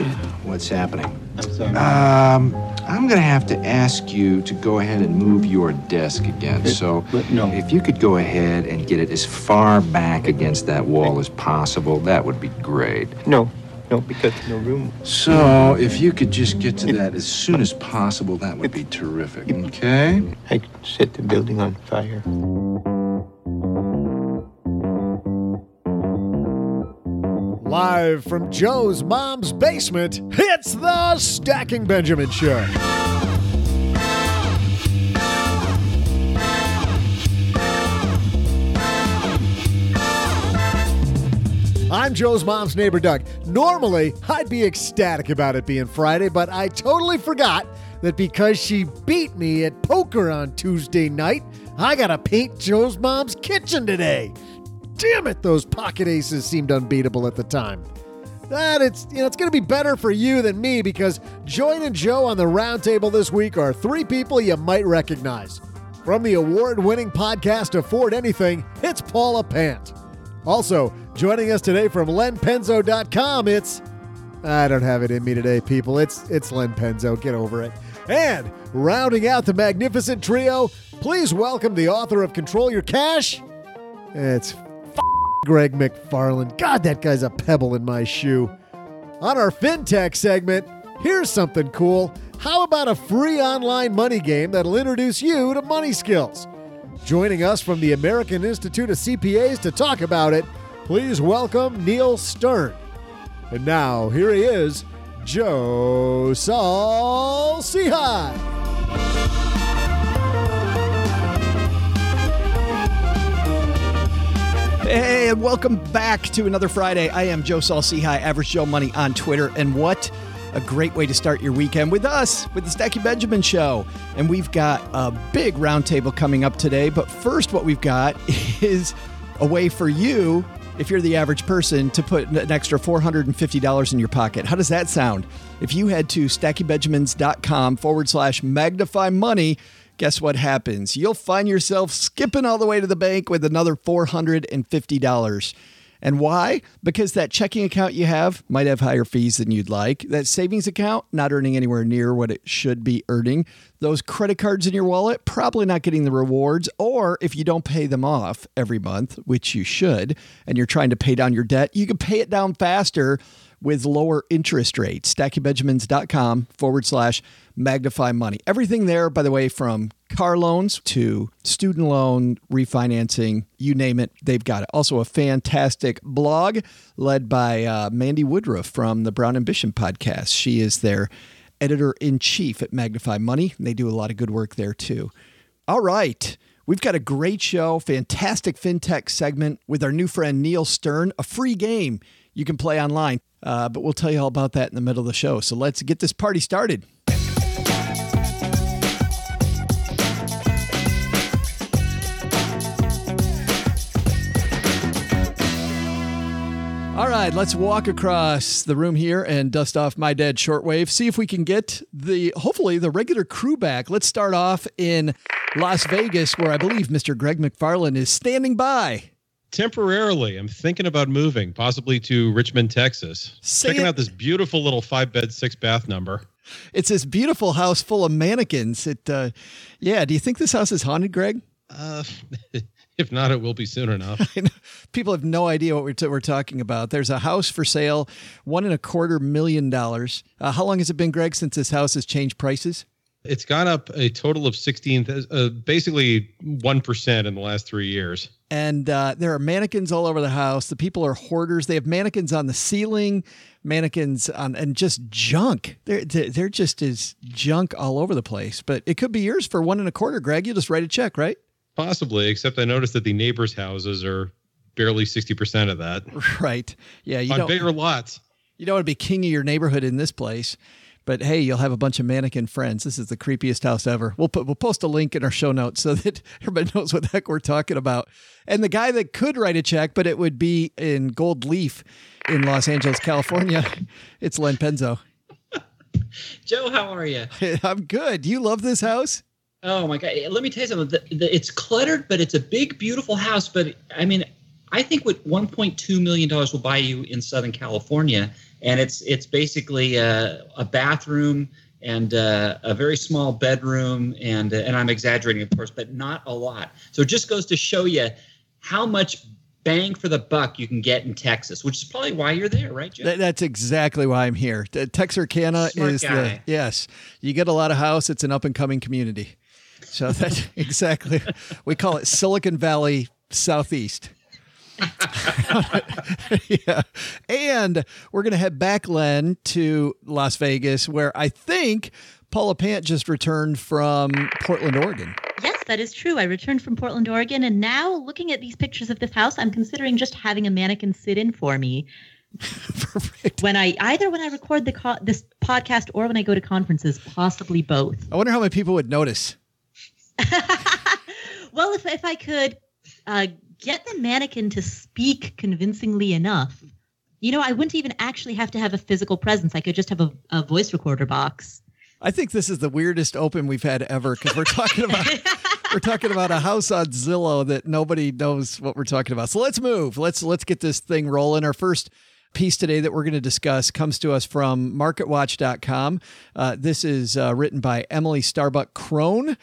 What's happening? Um, I'm gonna have to ask you to go ahead and move your desk again. So, no. if you could go ahead and get it as far back against that wall as possible, that would be great. No, no, because no room. So, if you could just get to that as soon as possible, that would be terrific. Okay? I could set the building on fire. Live from Joe's mom's basement, it's the Stacking Benjamin Show. I'm Joe's mom's neighbor, Doug. Normally, I'd be ecstatic about it being Friday, but I totally forgot that because she beat me at poker on Tuesday night, I gotta paint Joe's mom's kitchen today. Damn it, those pocket aces seemed unbeatable at the time. That it's you know it's gonna be better for you than me because joining Joe on the roundtable this week are three people you might recognize. From the award-winning podcast Afford Anything, it's Paula Pant. Also, joining us today from lenpenzo.com, it's I don't have it in me today, people. It's it's Len Penzo. Get over it. And rounding out the magnificent trio, please welcome the author of Control Your Cash. It's Greg McFarland. God, that guy's a pebble in my shoe. On our FinTech segment, here's something cool. How about a free online money game that'll introduce you to money skills? Joining us from the American Institute of CPAs to talk about it, please welcome Neal Stern. And now, here he is, Joe Saul. Hey, and welcome back to another Friday. I am Joe Sehy, Average Joe Money on Twitter. And what a great way to start your weekend with us, with the Stacking Benjamin Show. And we've got a big roundtable coming up today. But first, what we've got is a way for you, if you're the average person, to put an extra $450 in your pocket. How does that sound? If you head to stackingbenjamins.com forward slash magnify money, guess what happens? You'll find yourself skipping all the way to the bank with another $450. And why? Because that checking account you have might have higher fees than you'd like. That savings account not earning anywhere near what it should be earning. Those credit cards in your wallet probably not getting the rewards. Or if you don't pay them off every month, which you should, and you're trying to pay down your debt, you can pay it down faster with lower interest rates. StackingBenjamins.com forward slash magnify money. Everything there, by the way, from car loans to student loan refinancing, you name it, they've got it. Also, a fantastic blog led by uh, Mandi Woodruff from the Brown Ambition podcast. She is their editor in chief at Magnify Money. And they do a lot of good work there too. All right. We've got a great show, fantastic fintech segment with our new friend Neal Stern, a free game you can play online. Uh, but we'll tell you all about that in the middle of the show. So let's get this party started. All right, let's walk across the room here and dust off my dead shortwave. See if we can get the hopefully the regular crew back. Let's start off in Las Vegas, where I believe Mr. Greg McFarland is standing by. Temporarily, I'm thinking about moving, possibly to Richmond, Texas. Say Checking it- out this beautiful little five bed, six bath number. It's this beautiful house full of mannequins. It, uh, yeah. Do you think this house is haunted, Greg? Uh, if not, it will be soon enough. People have no idea what we're, t- we're talking about. There's a house for sale, one and a quarter million dollars. Uh, how long has it been, Greg, since this house has changed prices? It's gone up a total of 16, uh, basically 1% in the last three years. and uh, there are mannequins all over the house. The people are hoarders. They have mannequins on the ceiling, mannequins on, and just junk. They're they're they're just as junk all over the place. But it could be yours for one and a quarter, Greg. You just write a check, right? Possibly, except I noticed that the neighbors' houses are barely 60% of that Right. Yeah. You on bigger lots. you don't want to be king of your neighborhood in this place. But hey, you'll have a bunch of mannequin friends. This is the creepiest house ever. We'll put we'll post a link in our show notes so that everybody knows what the heck we're talking about. And the guy that could write a check, but it would be in gold leaf in Los Angeles, California. It's Len Penzo. Joe, how are you? I'm good. You love this house? Oh my God! Let me tell you something. The, the, it's cluttered, but it's a big, beautiful house. But I mean, I think what 1.2 million dollars will buy you in Southern California, and it's it's basically a, a bathroom and uh, a very small bedroom, and and I'm exaggerating, of course, but not a lot. So it just goes to show you how much bang for the buck you can get in Texas, which is probably why you're there, right, Joe? That's exactly why I'm here. Texarkana Smart is the yes. You get a lot of house. It's an up and coming community. So that's exactly we call it Silicon Valley Southeast. yeah. And we're going to head back, Len, to Las Vegas, where I think Paula Pant just returned from Portland, Oregon. Yes, that is true. I returned from Portland, Oregon, and now looking at these pictures of this house, I'm considering just having a mannequin sit in for me Perfect. when I either when I record the co- this podcast or when I go to conferences, possibly both. I wonder how many people would notice. Well, if if I could uh, get the mannequin to speak convincingly enough, you know, I wouldn't even actually have to have a physical presence. I could just have a, a voice recorder box. I think this is the weirdest open we've had ever because we're talking about we're talking about a house on Zillow that nobody knows what we're talking about. So let's move. Let's let's get this thing rolling. Our first piece today that we're going to discuss comes to us from marketwatch.com. Uh, this is uh, written by Emily Starbuck Crone.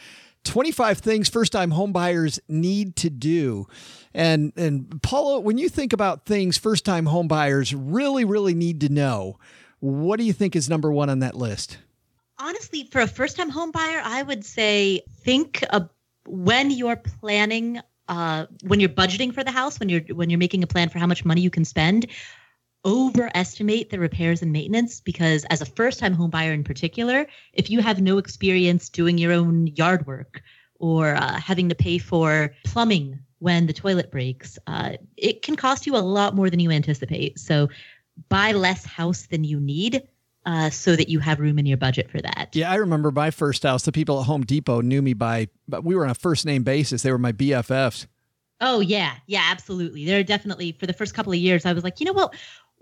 25 things first time homebuyers need to do. And and Paula, when you think about things first time homebuyers really really need to know, what do you think is number 1 on that list? Honestly, for a first time homebuyer, I would say think of when you're planning uh, when you're budgeting for the house, when you're when you're making a plan for how much money you can spend, overestimate the repairs and maintenance because as a first time home buyer in particular, if you have no experience doing your own yard work or uh, having to pay for plumbing when the toilet breaks, uh, it can cost you a lot more than you anticipate. So buy less house than you need uh, so that you have room in your budget for that. Yeah, I remember my first house. The people at Home Depot knew me by, but we were on a first name basis. They were my BFFs. Oh yeah, yeah, absolutely. There are definitely for the first couple of years, I was like, you know what?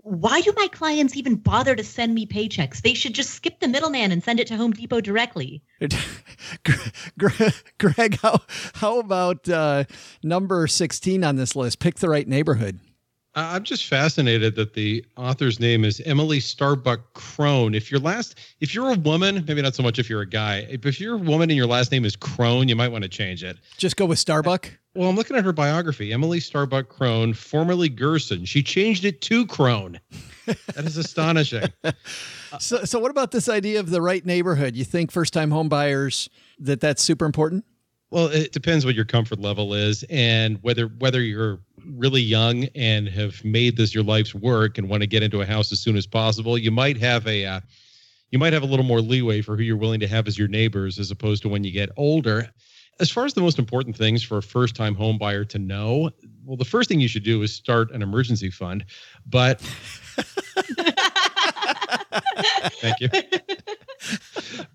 Why do my clients even bother to send me paychecks? They should just skip the middleman and send it to Home Depot directly. Greg, how how about uh, number sixteen on this list? Pick the right neighborhood. I'm just fascinated that the author's name is Emily Starbuck Crone. If your last, if you're a woman, maybe not so much if you're a guy, if you're a woman and your last name is Crone, you might want to change it. Just go with Starbuck. Well, I'm looking at her biography, Emily Starbuck Crone, formerly Gerson. She changed it to Crone. That is astonishing. So, so what about this idea of the right neighborhood? You think first time homebuyers that that's super important? Well, it depends what your comfort level is and whether whether you're really young and have made this your life's work and want to get into a house as soon as possible. You might have a uh, you might have a little more leeway for who you're willing to have as your neighbors as opposed to when you get older. As far as the most important things for a first-time home buyer to know, well, the first thing you should do is start an emergency fund. But thank you.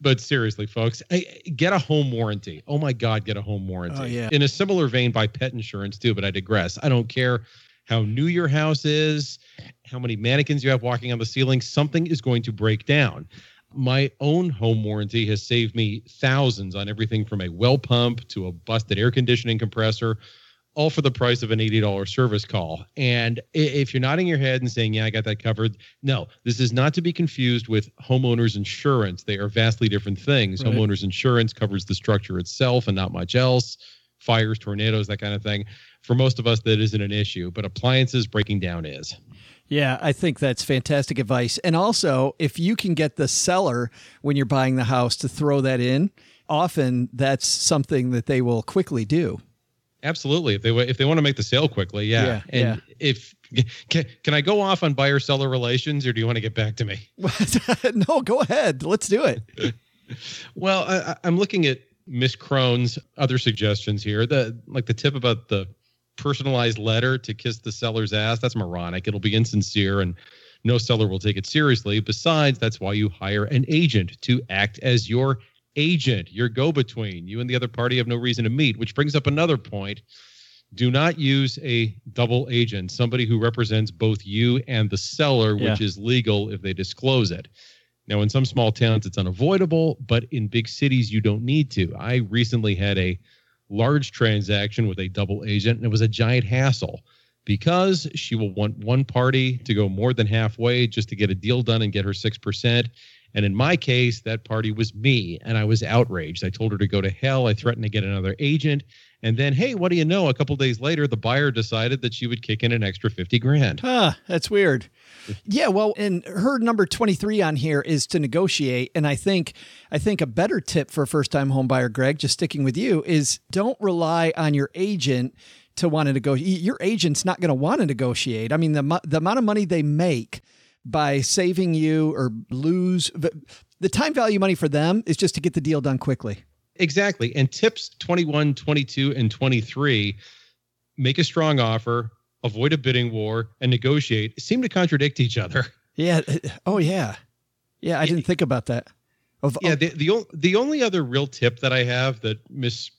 But seriously, folks, I- get a home warranty. Oh my God, get a home warranty. Oh, yeah. In a similar vein, buy pet insurance too. But I digress. I don't care how new your house is, how many mannequins you have walking on the ceiling. Something is going to break down. My own home warranty has saved me thousands on everything from a well pump to a busted air conditioning compressor. All for the price of an $80 service call. And if you're nodding your head and saying, Yeah, I got that covered, no, this is not to be confused with homeowners insurance. They are vastly different things. Right. Homeowners insurance covers the structure itself and not much else fires, tornadoes, that kind of thing. For most of us, that isn't an issue, but appliances breaking down is. Yeah, I think that's fantastic advice. And also, if you can get the seller when you're buying the house to throw that in, often that's something that they will quickly do. Absolutely. If they if they want to make the sale quickly, yeah. Yeah, and if can, can I go off on buyer seller relations, or do you want to get back to me? no, go ahead. Let's do it. Well, I- I'm looking at Miss Crone's other suggestions here. The like the tip about the personalized letter to kiss the seller's ass. That's moronic. It'll be insincere, and no seller will take it seriously. Besides, that's why you hire an agent to act as your agent, your go-between. You and the other party have no reason to meet, which brings up another point. Do not use a double agent, somebody who represents both you and the seller, which Yeah. is legal if they disclose it. Now, in some small towns, it's unavoidable, but in big cities, you don't need to. I recently had a large transaction with a double agent, and it was a giant hassle because she will want one party to go more than halfway just to get a deal done and get her 6%. And in my case, that party was me, and I was outraged. I told her to go to hell. I threatened to get another agent. And then, hey, what do you know? A couple days later, the buyer decided that she would kick in an extra 50 grand. Ah, that's weird. Yeah, well, and her number 23 on here is to negotiate and I think I think a better tip for a first-time home buyer Greg, just sticking with you, is don't rely on your agent to want to negotiate. Your agent's not going to want to negotiate. I mean, the the amount of money they make by saving you or lose the, the time value money for them is just to get the deal done quickly. Exactly. And tips 21, 22, and 23 make a strong offer, avoid a bidding war, and negotiate seem to contradict each other. Yeah. Uh, oh yeah. Yeah, I didn't think about that. Of, Yeah, the the, the only other real tip that I have that Miss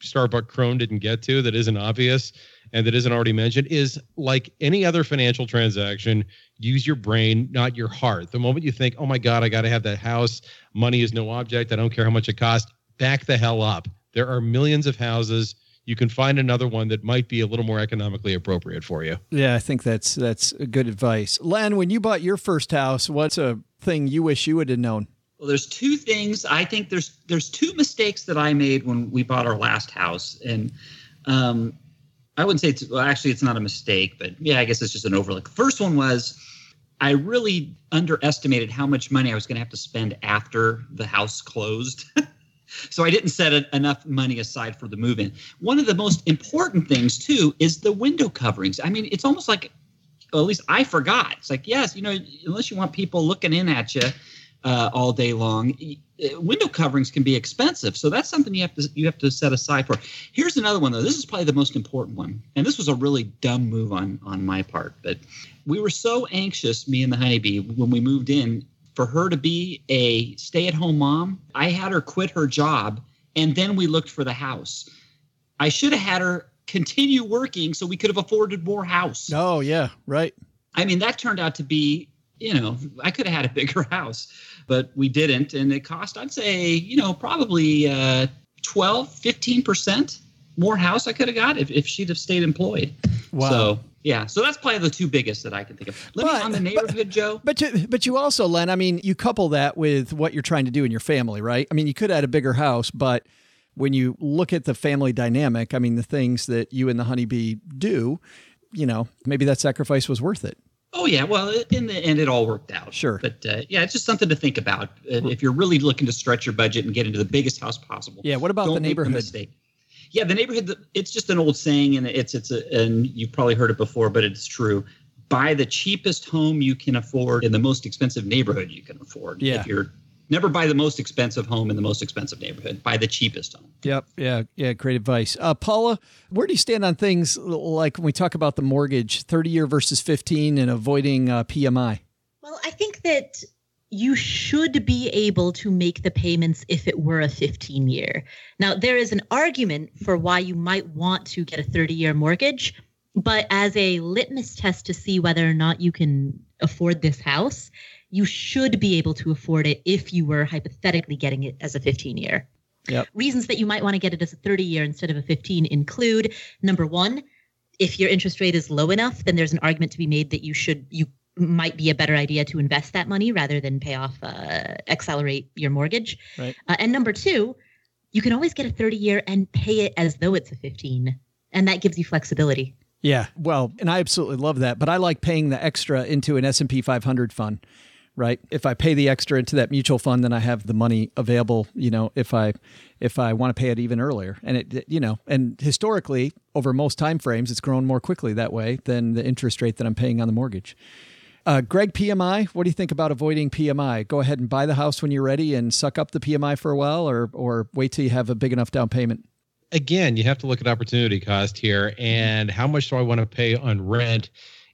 Starbuck Crone didn't get to that isn't obvious and that isn't already mentioned is like any other financial transaction, use your brain, not your heart. The moment you think, oh my God, I got to have that house, money is no object, I don't care how much it costs, back the hell up. There are millions of houses. You can find another one that might be a little more economically appropriate for you. Yeah, I think that's that's good advice. Len, when you bought your first house, what's a thing you wish you would have known? Well, there's two things. I think there's there's two mistakes that I made when we bought our last house, and um, I wouldn't say it's well, actually it's not a mistake, but yeah, I guess it's just an overlook. First one was I really underestimated how much money I was going to have to spend after the house closed. so I didn't set a, enough money aside for the move-in. One of the most important things too is the window coverings. I mean, it's almost like well, at least I forgot. It's like, yes, you know, unless you want people looking in at you uh, all day long, uh, window coverings can be expensive. So that's something you have to you have to set aside for. Here's another one though. This is probably the most important one, and this was a really dumb move on on my part. But we were so anxious, me and the honeybee, when we moved in, for her to be a stay-at-home mom. I had her quit her job, and then we looked for the house. I should have had her continue working so we could have afforded more house. Oh yeah, right. I mean, that turned out to be, you know, I could have had a bigger house, but we didn't. And it cost, I'd say, you know, probably uh, 12, 15% more house I could have got if, if she'd have stayed employed. Wow. So, yeah. So that's probably the two biggest that I can think of. Let But- me on the neighborhood, Joe. But you, but you also, Len, I mean, you couple that with what you're trying to do in your family, right? I mean, you could add a bigger house, but when you look at the family dynamic, I mean, the things that you and the honeybee do, you know, maybe that sacrifice was worth it. Oh yeah, well, in the end, it all worked out. Sure. but uh, yeah, it's just something to think about uh, if you're really looking to stretch your budget and get into the biggest house possible. Yeah. What about the neighborhood? mistake. Yeah, the neighborhood. It's just an old saying, and it's it's a, and you've probably heard it before, but it's true. Buy the cheapest home you can afford in the most expensive neighborhood you can afford. Yeah. If you're never buy the most expensive home in the most expensive neighborhood. Buy the cheapest home. Yep. Yeah. Yeah. Great advice. Uh, Paula, where do you stand on things like when we talk about the mortgage, 30 year versus 15 and avoiding uh, PMI? Well, I think that you should be able to make the payments if it were a 15 year. Now, there is an argument for why you might want to get a 30 year mortgage, but as a litmus test to see whether or not you can afford this house, you should be able to afford it if you were hypothetically getting it as a 15 year. Yep. Reasons that you might want to get it as a 30 year instead of a 15 include number one, if your interest rate is low enough, then there's an argument to be made that you should you might be a better idea to invest that money rather than pay off uh, accelerate your mortgage. Right. Uh, and number two, you can always get a 30 year and pay it as though it's a 15, and that gives you flexibility. Yeah, well, and I absolutely love that, but I like paying the extra into an S&P 500 fund, right? If I pay the extra into that mutual fund, then I have the money available, you know, if I if I want to pay it even earlier. And it you know, and historically over most time frames it's grown more quickly that way than the interest rate that I'm paying on the mortgage. Uh, Greg, PMI, what do you think about avoiding PMI? Go ahead and buy the house when you're ready and suck up the PMI for a while, or or wait till you have a big enough down payment. again, you have to look at opportunity cost here and how much do I want to pay on rent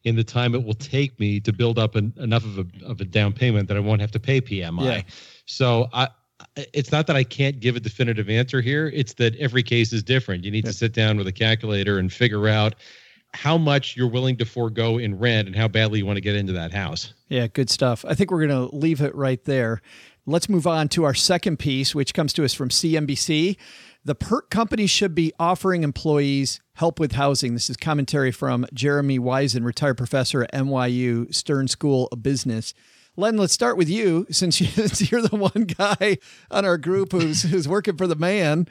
in the time it will take me to build up an, enough of a, of a down payment that I won't have to pay PMI. Yeah. So I, it's not that I can't give a definitive answer here. It's that every case is different. You need to sit down with a calculator and figure out how much you're willing to forego in rent and how badly you want to get into that house. Yeah, good stuff. I think we're going to leave it right there. Let's move on to our second piece, which comes to us from CNBC. The PERT companies should be offering employees help with housing. This is commentary from Jeremy Wiesen, retired professor at NYU Stern School of Business. Len, let's start with you, since you- since you're the one guy on our group who's who's working for the man,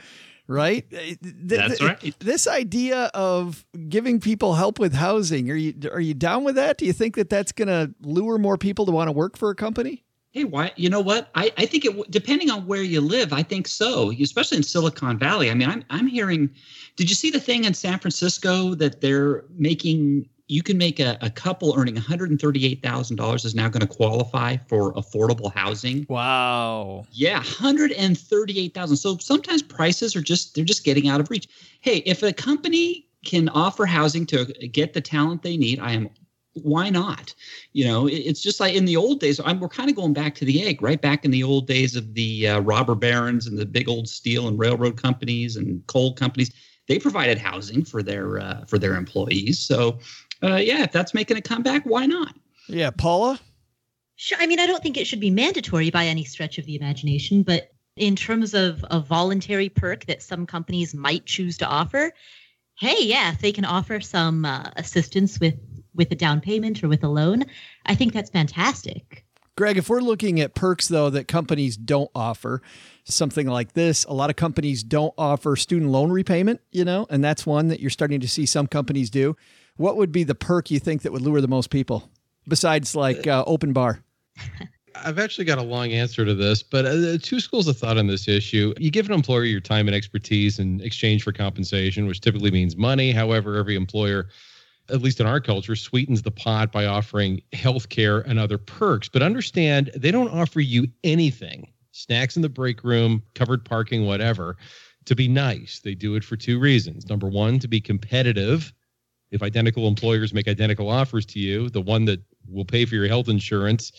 right? Uh, that's right. This idea of giving people help with housing, are you are you down with that? Do you think that that's going to lure more people to want to work for a company? Hey, why? You know what? I, I think it depending on where you live, I think so. Especially in Silicon Valley. I mean, I'm I'm hearing. Did you see the thing in San Francisco that they're making? You can make a, a couple earning one hundred and thirty eight thousand dollars is now going to qualify for affordable housing. Wow. Yeah, hundred and thirty eight thousand. So sometimes prices are just they're just getting out of reach. Hey, if a company can offer housing to get the talent they need, I am why not? You know, it's just like in the old days. I'm, we're kind of going back to the egg, right? Back in the old days of the uh, robber barons and the big old steel and railroad companies and coal companies. They provided housing for their uh, for their employees. So, uh, yeah, if that's making a comeback, why not? Yeah, Paula. Sure. I mean, I don't think it should be mandatory by any stretch of the imagination, but in terms of a voluntary perk that some companies might choose to offer, hey, yeah, if they can offer some uh, assistance with with a down payment or with a loan, I think that's fantastic. Greg, if we're looking at perks though that companies don't offer, something like this, a lot of companies don't offer student loan repayment, you know, and that's one that you're starting to see some companies do. What would be the perk you think that would lure the most people besides like uh, open bar? I've actually got a long answer to this, but uh, two schools of thought on this issue. You give an employer your time and expertise in exchange for compensation, which typically means money. However, every employer, at least in our culture, sweetens the pot by offering health care and other perks. But understand, they don't offer you anything snacks in the break room, covered parking, whatever to be nice. They do it for two reasons. Number one, to be competitive. If identical employers make identical offers to you, the one that will pay for your health insurance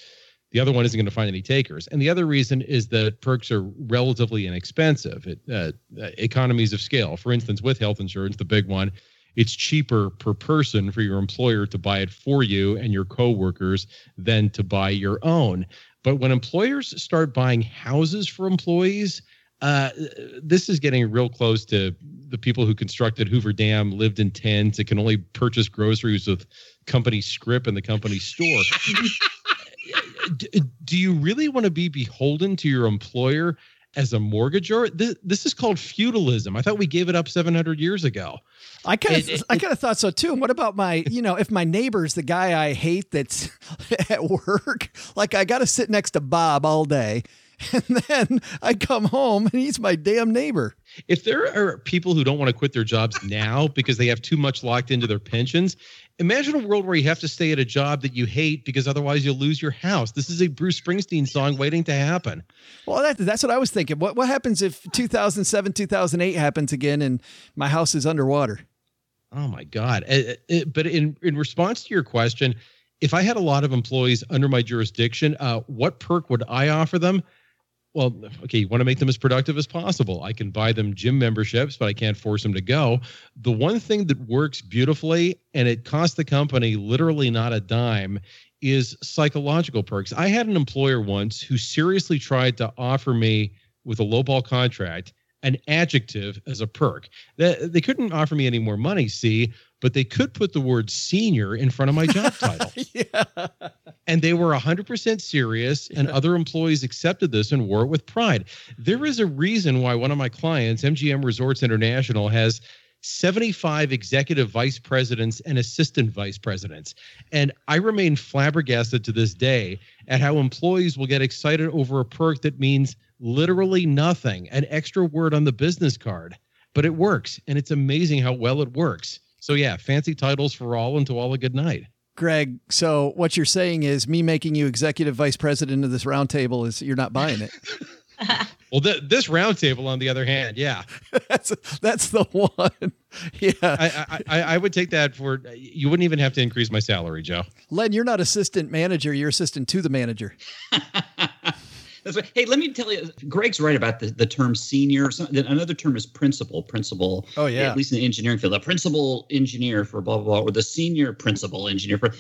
the other one isn't going to find any takers. And the other reason is that perks are relatively inexpensive. It, uh, economies of scale. For instance, with health insurance, the big one, it's cheaper per person for your employer to buy it for you and your coworkers than to buy your own. But when employers start buying houses for employees, uh, this is getting real close to the people who constructed Hoover Dam lived in tents. It can only purchase groceries with company script in the company store. Do you really want to be beholden to your employer as a mortgagor? This, this is called feudalism. I thought we gave it up 700 years ago. I kind of, it- I kind of thought so too. And what about my, you know, if my neighbor's the guy I hate that's at work, like I got to sit next to Bob all day, and then I come home and he's my damn neighbor. If there are people who don't want to quit their jobs now because they have too much locked into their pensions, imagine a world where you have to stay at a job that you hate because otherwise you'll lose your house. This is a Bruce Springsteen song waiting to happen. Well, that, that's what I was thinking. What what happens if 2007, 2008 happens again and my house is underwater? Oh my God! Uh, uh, but in in response to your question, if I had a lot of employees under my jurisdiction, uh, what perk would I offer them? Well, okay, you want to make them as productive as possible. I can buy them gym memberships, but I can't force them to go. The one thing that works beautifully, and it costs the company literally not a dime, is psychological perks. I had an employer once who seriously tried to offer me with a lowball contract an adjective as a perk. They, they couldn't offer me any more money, see, but they could put the word senior in front of my job title. yeah. And they were 100% serious, and other employees accepted this and wore it with pride. There is a reason why one of my clients, MGM Resorts International, has 75 executive vice presidents and assistant vice presidents. And I remain flabbergasted to this day at how employees will get excited over a perk that means literally nothing, an extra word on the business card. But it works, and it's amazing how well it works. So, yeah, fancy titles for all and to all a good night. Greg, so what you're saying is me making you executive vice president of this roundtable is you're not buying it. well, th- this roundtable, on the other hand, yeah, that's that's the one. Yeah, I, I I would take that for. You wouldn't even have to increase my salary, Joe. Len, you're not assistant manager. You're assistant to the manager. That's right. Hey, let me tell you, Greg's right about the, the term senior. Another term is principal. Principal. Oh yeah. At least in the engineering field, a principal engineer for blah blah blah, or the senior principal engineer for.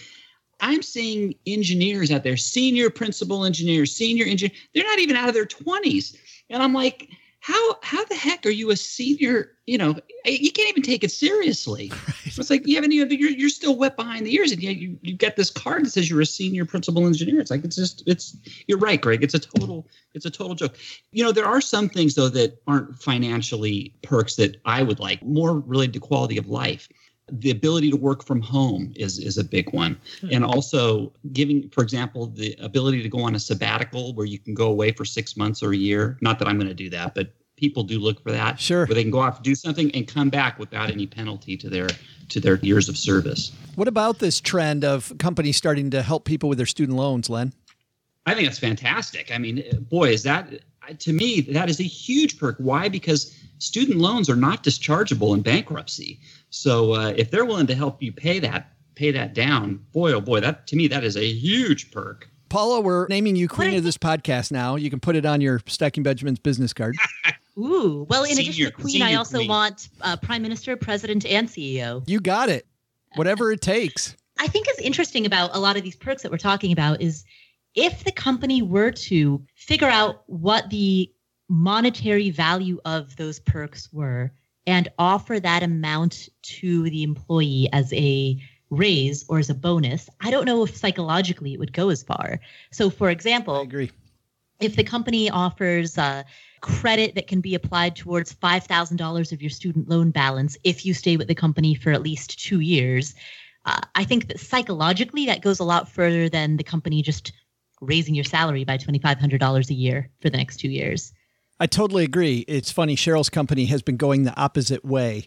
I'm seeing engineers out there, senior principal engineers, senior engineer. They're not even out of their 20s, and I'm like, how how the heck are you a senior? You know, eh, you can't even take it seriously. Right. It's like you haven't even you're you're still wet behind the ears, and yet you you get this card that says you're a senior principal engineer. It's like it's just it's you're right, Greg. It's a total it's a total joke. You know, there are some things though that aren't financially perks that I would like more related to quality of life the ability to work from home is is a big one. Hmm. and also giving for example the ability to go on a sabbatical where you can go away for six months or a year not that i'm going to do that but people do look for that. Sure. Where they can go off do something and come back without any penalty to their to their years of service. What about this trend of companies starting to help people with their student loans len? I think that's fantastic. I mean boy is that to me that is a huge perk. Why? Because student loans are not dischargeable in bankruptcy so uh, if they're willing to help you pay that pay that down, boy oh boy, that to me that is a huge perk. Paula, we're naming you queen of this podcast now. You can put it on your Stacking Benjamins business card. Ooh, well, in addition to queen, I also queen. want uh, prime minister, president, and CEO. You got it. Whatever it takes. I think is interesting about a lot of these perks that we're talking about is if the company were to figure out what the monetary value of those perks were and offer that amount to the employee as a raise or as a bonus, I don't know if psychologically it would go as far. So, for example, I agree. If the company offers a credit that can be applied towards $5,000 of your student loan balance if you stay with the company for at least two years, uh, I think that psychologically that goes a lot further than the company just raising your salary by $2,500 a year for the next two years. I totally agree. It's funny. Cheryl's company has been going the opposite way.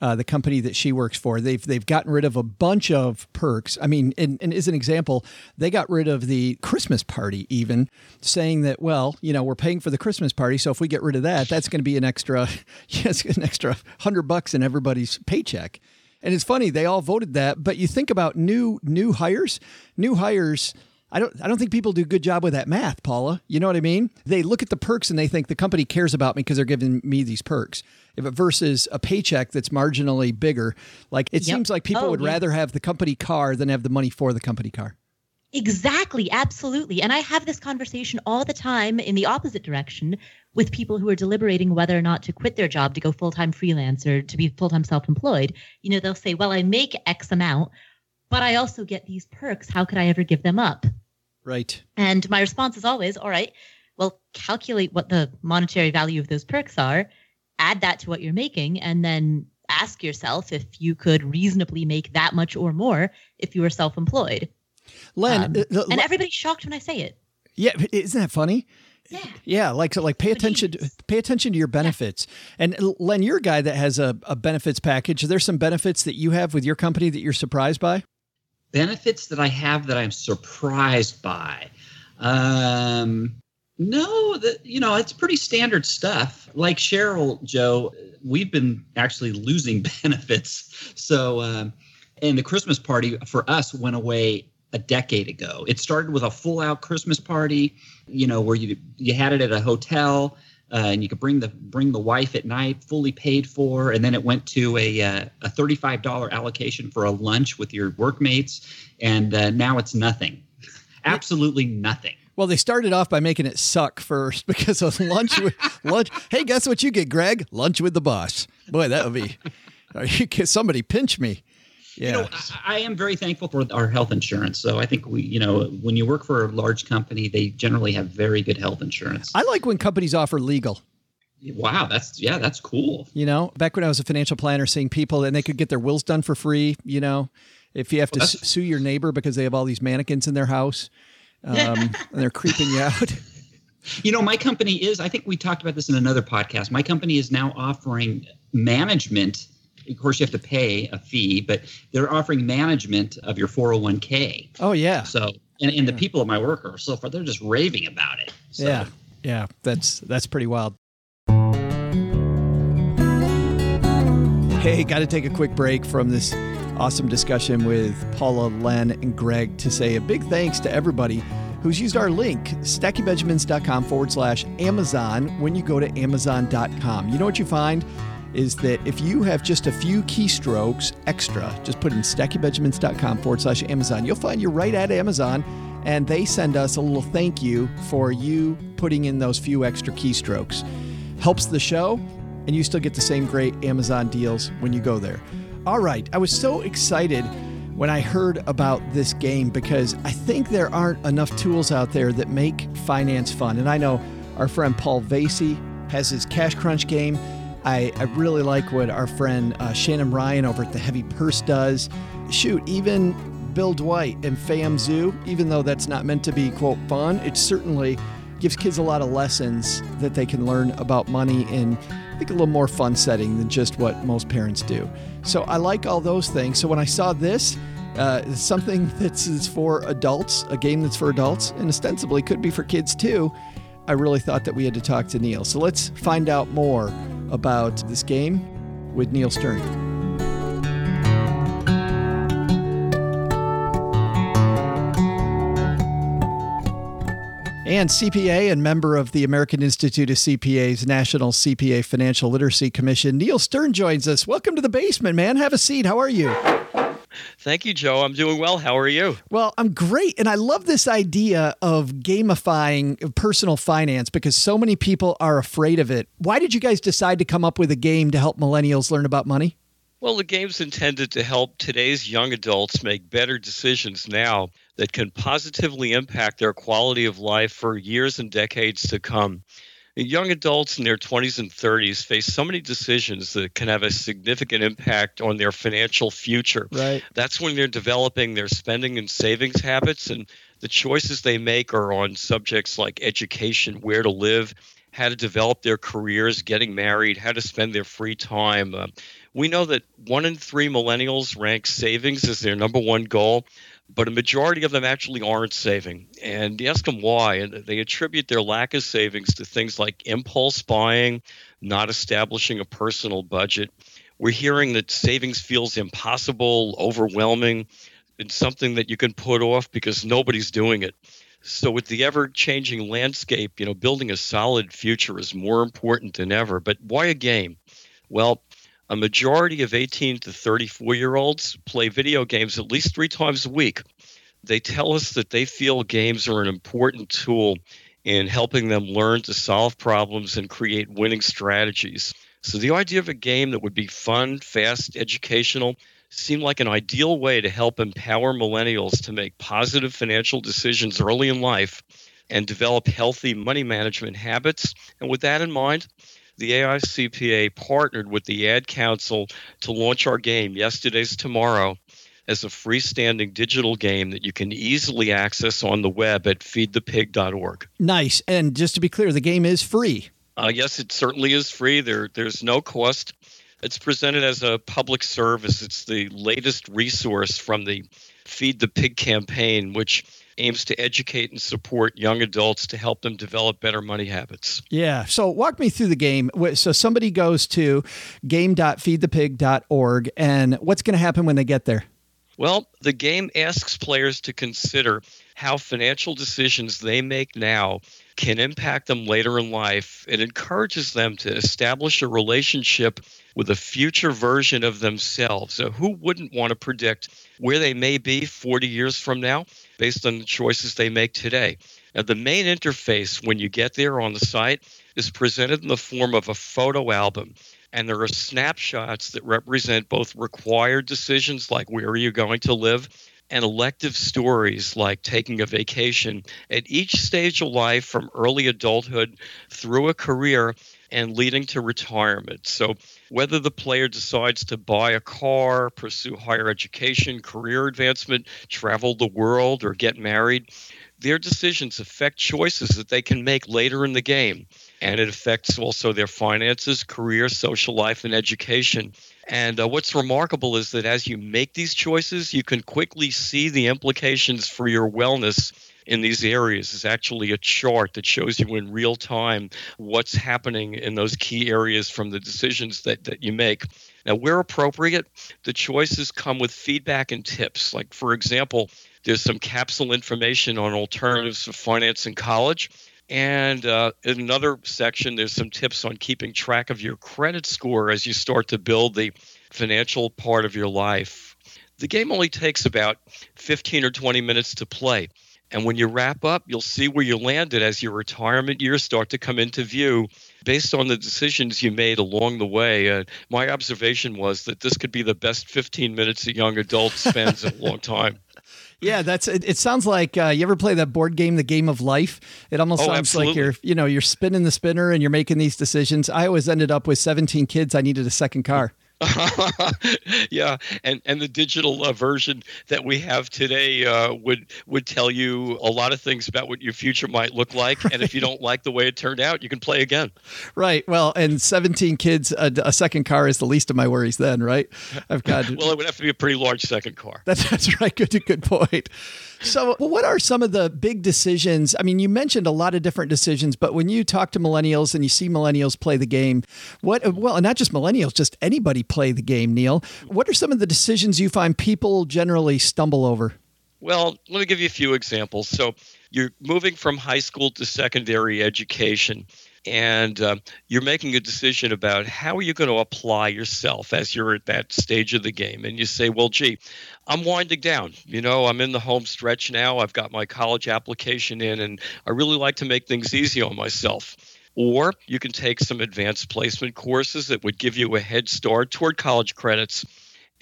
Uh, the company that she works for, they've they've gotten rid of a bunch of perks. I mean, and, and as an example, they got rid of the Christmas party, even saying that, well, you know, we're paying for the Christmas party, so if we get rid of that, that's going to be an extra, yes, an extra hundred bucks in everybody's paycheck. And it's funny, they all voted that. But you think about new new hires, new hires I don't I don't think people do a good job with that math, Paula. You know what I mean? They look at the perks and they think the company cares about me because they're giving me these perks. If it versus a paycheck that's marginally bigger, like it yep. seems like people oh, would yeah. rather have the company car than have the money for the company car. Exactly, absolutely. And I have this conversation all the time in the opposite direction with people who are deliberating whether or not to quit their job to go full-time freelance or to be full-time self-employed. You know, they'll say, "Well, I make X amount, but I also get these perks. How could I ever give them up? Right. And my response is always, all right, well, calculate what the monetary value of those perks are, add that to what you're making, and then ask yourself if you could reasonably make that much or more if you were self employed. Len, um, uh, and everybody's shocked when I say it. Yeah, isn't that funny? Yeah. Yeah, like so like pay attention to, pay attention to your benefits. Yeah. And Len, you're a guy that has a, a benefits package. Are there some benefits that you have with your company that you're surprised by? Benefits that I have that I'm surprised by. Um, no, that you know, it's pretty standard stuff. Like Cheryl, Joe, we've been actually losing benefits. So, um, and the Christmas party for us went away a decade ago. It started with a full-out Christmas party, you know, where you you had it at a hotel uh, and you could bring the bring the wife at night, fully paid for, and then it went to a uh, a thirty five dollar allocation for a lunch with your workmates, and uh, now it's nothing, absolutely nothing. Well, they started off by making it suck first because of lunch with lunch. Hey, guess what you get, Greg? Lunch with the boss. Boy, that would be. Somebody pinch me. Yeah. You know, I, I am very thankful for our health insurance. So I think we, you know, when you work for a large company, they generally have very good health insurance. I like when companies offer legal. Wow, that's yeah, that's cool. You know, back when I was a financial planner, seeing people and they could get their wills done for free. You know, if you have to Well, s- sue your neighbor because they have all these mannequins in their house um, and they're creeping you out. You know, my company is, I think we talked about this in another podcast. My company is now offering management. Of course, you have to pay a fee, but they're offering management of your 401k. Oh yeah, So, and, and the people at my work are so far, they're just raving about it. So, yeah, yeah. That's that's pretty wild. Hey, got to take a quick break from this awesome discussion with Paula, Len, and Greg to say a big thanks to everybody who's used our link, stackingbenjamins.com forward slash Amazon, when you go to amazon.com. You know what you find is that if you have just a few keystrokes extra, just put in stackingbenjamins.com forward slash Amazon, you'll find you're right at Amazon and they send us a little thank you for you putting in those few extra keystrokes. Helps the show, and you still get the same great Amazon deals when you go there. All right, I was so excited when I heard about this game because I think there aren't enough tools out there that make finance fun. And I know our friend Paul Vasey has his Cash Crunch game. I, I really like what our friend uh, Shannon Ryan over at the Heavy Purse does. Shoot, even Bill Dwight and FamZoo, even though that's not meant to be, quote, fun, it certainly gives kids a lot of lessons that they can learn about money in, I think, a little more fun setting than just what most parents do. So I like all those things. So when I saw this, uh, something that's for adults, a game that's for adults, and ostensibly could be for kids too. I really thought that we had to talk to Neal. So let's find out more about this game with Neal Stern. And CPA and member of the American Institute of CPA's National CPA Financial Literacy Commission, Neal Stern joins us. Welcome to the basement, man. Have a seat. How are you? Thank you, Joe. I'm doing well. How are you? Well, I'm great. And I love this idea of gamifying personal finance because so many people are afraid of it. Why did you guys decide to come up with a game to help millennials learn about money? Well, the game's intended to help today's young adults make better decisions now that can positively impact their quality of life for years and decades to come. Young adults in their 20s and 30s face so many decisions that can have a significant impact on their financial future. Right. That's when they're developing their spending and savings habits, and the choices they make are on subjects like education, where to live, how to develop their careers, getting married, how to spend their free time. Uh, we know that one in three millennials rank savings as their number one goal, but a majority of them actually aren't saving. And you ask them why, and they attribute their lack of savings to things like impulse buying, not establishing a personal budget. We're hearing that savings feels impossible, overwhelming, and something that you can put off because nobody's doing it. So with the ever-changing landscape, you know, building a solid future is more important than ever. But why a game? Well, a majority of 18 to 34 year olds play video games at least three times a week. They tell us that they feel games are an important tool in helping them learn to solve problems and create winning strategies. So, the idea of a game that would be fun, fast, educational seemed like an ideal way to help empower millennials to make positive financial decisions early in life and develop healthy money management habits. And with that in mind, the AICPA partnered with the Ad Council to launch our game, Yesterday's Tomorrow, as a freestanding digital game that you can easily access on the web at feedthepig.org. Nice. And just to be clear, the game is free. Uh, yes, it certainly is free. There, there's no cost. It's presented as a public service. It's the latest resource from the Feed the Pig campaign, which aims to educate and support young adults to help them develop better money habits. Yeah. So walk me through the game. So somebody goes to game.feedthepig.org, and what's going to happen when they get there? Well, the game asks players to consider how financial decisions they make now can impact them later in life. It encourages them to establish a relationship with a future version of themselves. So, who wouldn't want to predict where they may be 40 years from now? Based on the choices they make today. Now, the main interface when you get there on the site is presented in the form of a photo album. And there are snapshots that represent both required decisions, like where are you going to live, and elective stories like taking a vacation at each stage of life from early adulthood through a career and leading to retirement. So, whether the player decides to buy a car, pursue higher education, career advancement, travel the world, or get married, their decisions affect choices that they can make later in the game. And it affects also their finances, career, social life, and education. And uh, what's remarkable is that as you make these choices, you can quickly see the implications for your wellness in these areas is actually a chart that shows you in real time what's happening in those key areas from the decisions that, that you make. Now, where appropriate, the choices come with feedback and tips. Like, for example, there's some capsule information on alternatives for finance in college. And uh, in another section, there's some tips on keeping track of your credit score as you start to build the financial part of your life. The game only takes about 15 or 20 minutes to play. And when you wrap up, you'll see where you landed as your retirement years start to come into view based on the decisions you made along the way. Uh, my observation was that this could be the best 15 minutes a young adult spends in a long time. Yeah, that's it. It sounds like uh, you ever play that board game, The Game of Life? It almost Oh, sounds absolutely. like you're, you know, you're spinning the spinner and you're making these decisions. I always ended up with 17 kids. I needed a second car. yeah, and and the digital uh, version that we have today uh, would would tell you a lot of things about what your future might look like, and if you don't like the way it turned out, you can play again. Right. Well, and 17 kids, a, a second car is the least of my worries then, right? I've got. Well, it would have to be a pretty large second car. That's that's right. Good good point. So, well, what are some of the big decisions? I mean, you mentioned a lot of different decisions, but when you talk to millennials and you see millennials play the game, what well, and not just millennials, just anybody play the game, Neal. What are some of the decisions you find people generally stumble over? Well, let me give you a few examples. So, you're moving from high school to secondary education, and uh, you're making a decision about how are you going to apply yourself as you're at that stage of the game. And you say, well, gee, I'm winding down. You know, I'm in the home stretch now. I've got my college application in, and I really like to make things easy on myself. Or you can take some advanced placement courses that would give you a head start toward college credits.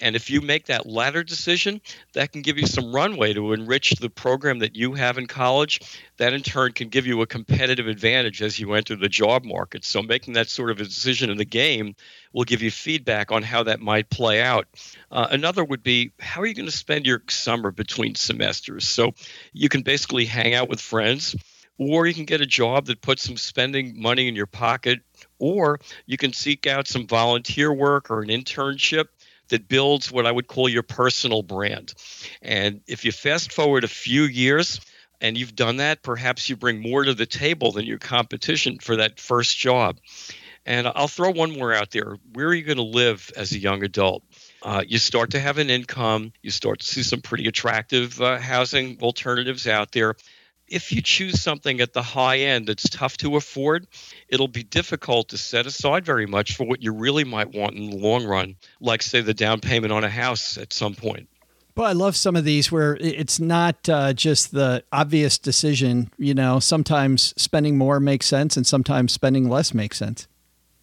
And if you make that latter decision, that can give you some runway to enrich the program that you have in college. That in turn can give you a competitive advantage as you enter the job market. So making that sort of a decision in the game will give you feedback on how that might play out. Uh, another would be how are you going to spend your summer between semesters? So you can basically hang out with friends, or you can get a job that puts some spending money in your pocket, or you can seek out some volunteer work or an internship that builds what I would call your personal brand. And if you fast forward a few years and you've done that, perhaps you bring more to the table than your competition for that first job. And I'll throw one more out there. Where are you going to live as a young adult? Uh, you start to have an income, you start to see some pretty attractive uh, housing alternatives out there. If you choose something at the high end that's tough to afford, it'll be difficult to set aside very much for what you really might want in the long run, like, say, the down payment on a house at some point. Well, I love some of these where it's not uh, just the obvious decision. You know, sometimes spending more makes sense, and sometimes spending less makes sense.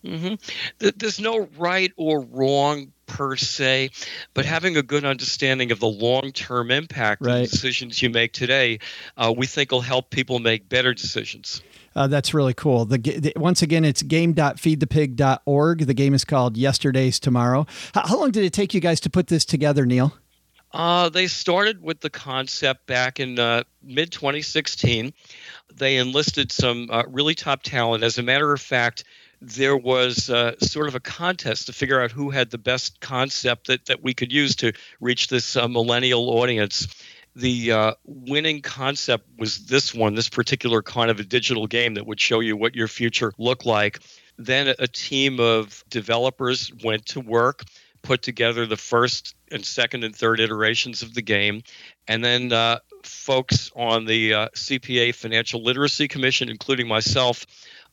Hmm There's no right or wrong per se, but having a good understanding of the long term impact of Right. the decisions you make today, uh, we think will help people make better decisions. Uh, that's really cool. The, the once again, it's game.feedthepig.org. The game is called Yesterday's Tomorrow. How, how long did it take you guys to put this together, Neal? Uh, they started with the concept back in uh, mid 2016. They enlisted some uh, really top talent. As a matter of fact, there was uh, sort of a contest to figure out who had the best concept that, that we could use to reach this uh, millennial audience. The uh, winning concept was this one, this particular kind of a digital game that would show you what your future looked like. Then a, team of developers went to work, put together the first and second and third iterations of the game, and then uh, folks on the uh, CPA Financial Literacy Commission, including myself,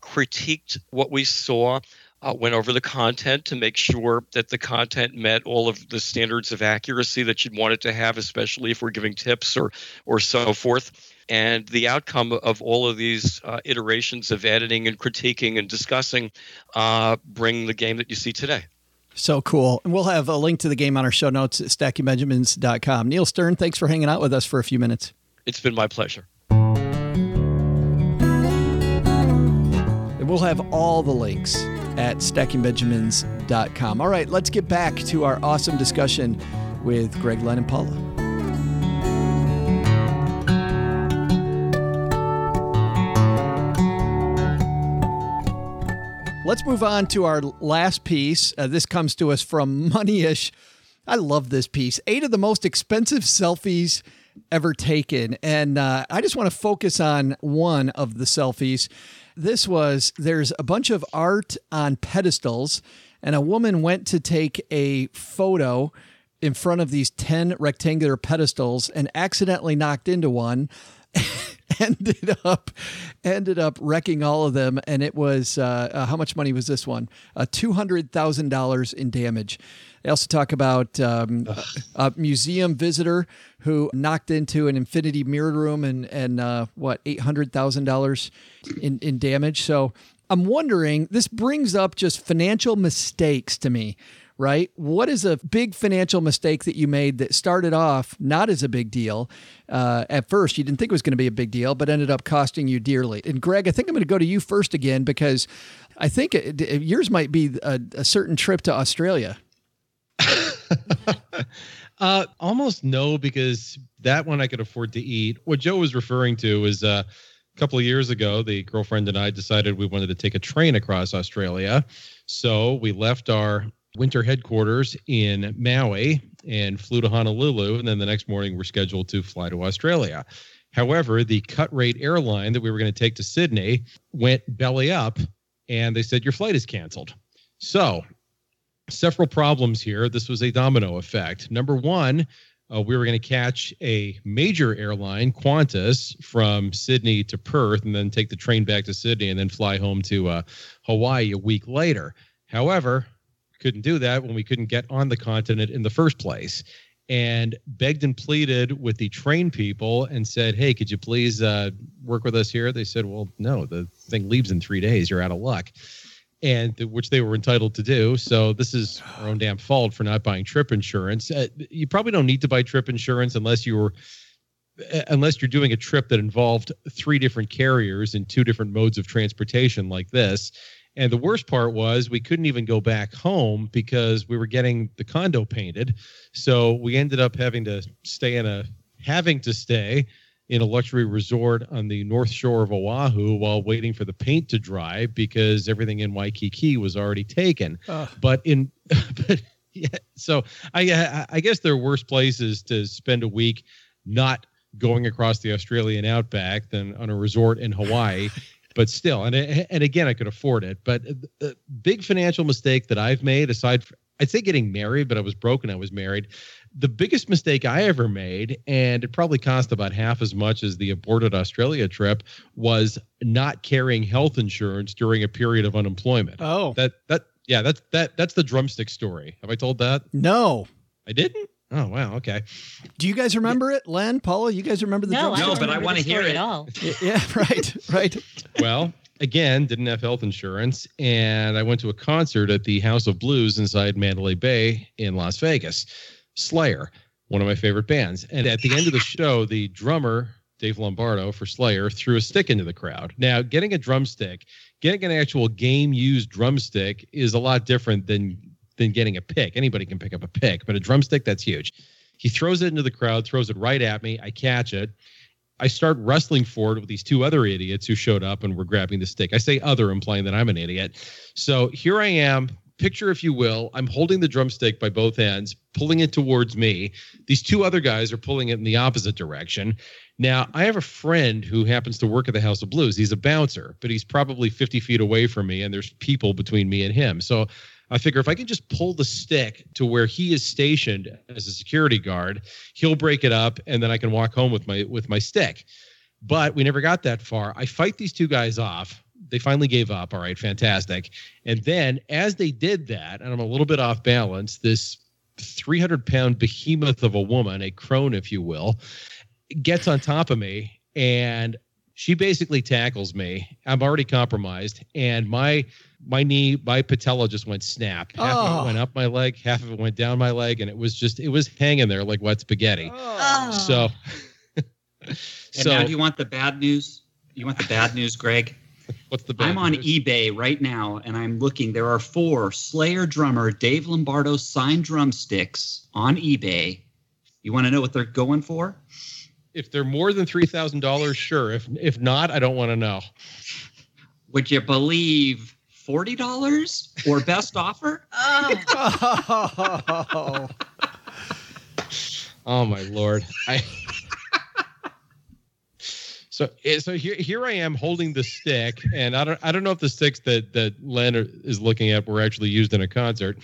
critiqued what we saw. uh, went over the content to make sure that the content met all of the standards of accuracy that you'd want it to have, especially if we're giving tips or or so forth. And the outcome of all of these uh, iterations of editing and critiquing and discussing uh, bring the game that you see today. So cool. And we'll have a link to the game on our show notes at stackingbenjamins.com. Neal Stern, thanks for hanging out with us for a few minutes. It's been my pleasure. We'll have all the links at stackingbenjamins.com. All right, let's get back to our awesome discussion with Greg, Len, and Paula. Let's move on to our last piece. Uh, this comes to us from Moneyish. I love this piece. Eight of the most expensive selfies ever taken. And uh, I just want to focus on one of the selfies. This was there's a bunch of art on pedestals, and a woman went to take a photo in front of these 10 rectangular pedestals and accidentally knocked into one ended up ended up wrecking all of them and it was uh, uh, how much money was this one? Uh, $200000 in damage they also talk about um, a museum visitor who knocked into an infinity mirror room and and uh, what $800000 in, in damage so i'm wondering this brings up just financial mistakes to me right? What is a big financial mistake that you made that started off not as a big deal? Uh, at first, you didn't think it was going to be a big deal, but ended up costing you dearly. And Greg, I think I'm going to go to you first again because I think it, it, yours might be a, a certain trip to Australia. uh, almost no, because that one I could afford to eat. What Joe was referring to is uh, a couple of years ago, the girlfriend and I decided we wanted to take a train across Australia. So we left our winter headquarters in Maui and flew to Honolulu. And then the next morning, we're scheduled to fly to Australia. However, the cut rate airline that we were going to take to Sydney went belly up and they said, Your flight is canceled. So, several problems here. This was a domino effect. Number one, uh, we were going to catch a major airline, Qantas, from Sydney to Perth, and then take the train back to Sydney and then fly home to uh, Hawaii a week later. However, couldn't do that when we couldn't get on the continent in the first place and begged and pleaded with the train people and said, Hey, could you please uh, work with us here? They said, Well, no, the thing leaves in three days. You're out of luck. And which they were entitled to do. So this is our own damn fault for not buying trip insurance. Uh, you probably don't need to buy trip insurance unless you were uh, unless you're doing a trip that involved three different carriers and two different modes of transportation like this and the worst part was we couldn't even go back home because we were getting the condo painted. So we ended up having to stay in a having to stay in a luxury resort on the north shore of Oahu while waiting for the paint to dry because everything in Waikiki was already taken. Uh. But in but yeah, so I I guess there are worse places to spend a week not going across the Australian outback than on a resort in Hawaii but still, and and again, I could afford it. But the big financial mistake that I've made, aside, from, I'd say getting married, but I was broken. I was married. The biggest mistake I ever made, and it probably cost about half as much as the aborted Australia trip, was not carrying health insurance during a period of unemployment. Oh, that that yeah, that's that that's the drumstick story. Have I told that? No, I didn't. Oh wow, okay. Do you guys remember it, Len, Paula? You guys remember the? No, no, but I want to hear it all. yeah, right, right. well, again, didn't have health insurance, and I went to a concert at the House of Blues inside Mandalay Bay in Las Vegas. Slayer, one of my favorite bands, and at the end of the show, the drummer Dave Lombardo for Slayer threw a stick into the crowd. Now, getting a drumstick, getting an actual game used drumstick is a lot different than than getting a pick. Anybody can pick up a pick, but a drumstick, that's huge. He throws it into the crowd, throws it right at me. I catch it. I start wrestling for it with these two other idiots who showed up and were grabbing the stick. I say other, implying that I'm an idiot. So here I am. Picture, if you will, I'm holding the drumstick by both ends, pulling it towards me. These two other guys are pulling it in the opposite direction. Now, I have a friend who happens to work at the House of Blues. He's a bouncer, but he's probably 50 feet away from me, and there's people between me and him. So I figure if I can just pull the stick to where he is stationed as a security guard, he'll break it up, and then I can walk home with my with my stick. But we never got that far. I fight these two guys off. They finally gave up. All right, fantastic. And then as they did that, and I'm a little bit off balance, this 300 pound behemoth of a woman, a crone, if you will, gets on top of me and she basically tackles me. I'm already compromised, and my my knee, my patella just went snap. Half of Oh. it went up my leg, half of it went down my leg, and it was just it was hanging there like wet spaghetti. Oh. So, And so now, do you want the bad news? You want the bad news, Greg? What's the? bad I'm on news? eBay right now, and I'm looking. There are four Slayer drummer Dave Lombardo signed drumsticks on eBay. You want to know what they're going for? If they're more than three thousand dollars, sure. If if not, I don't want to know. Would you believe forty dollars or best offer? Oh. Oh my lord! I. So, eh, so here, here I am holding the stick, and I don't, I don't know if the sticks that that Len is looking at were actually used in a concert,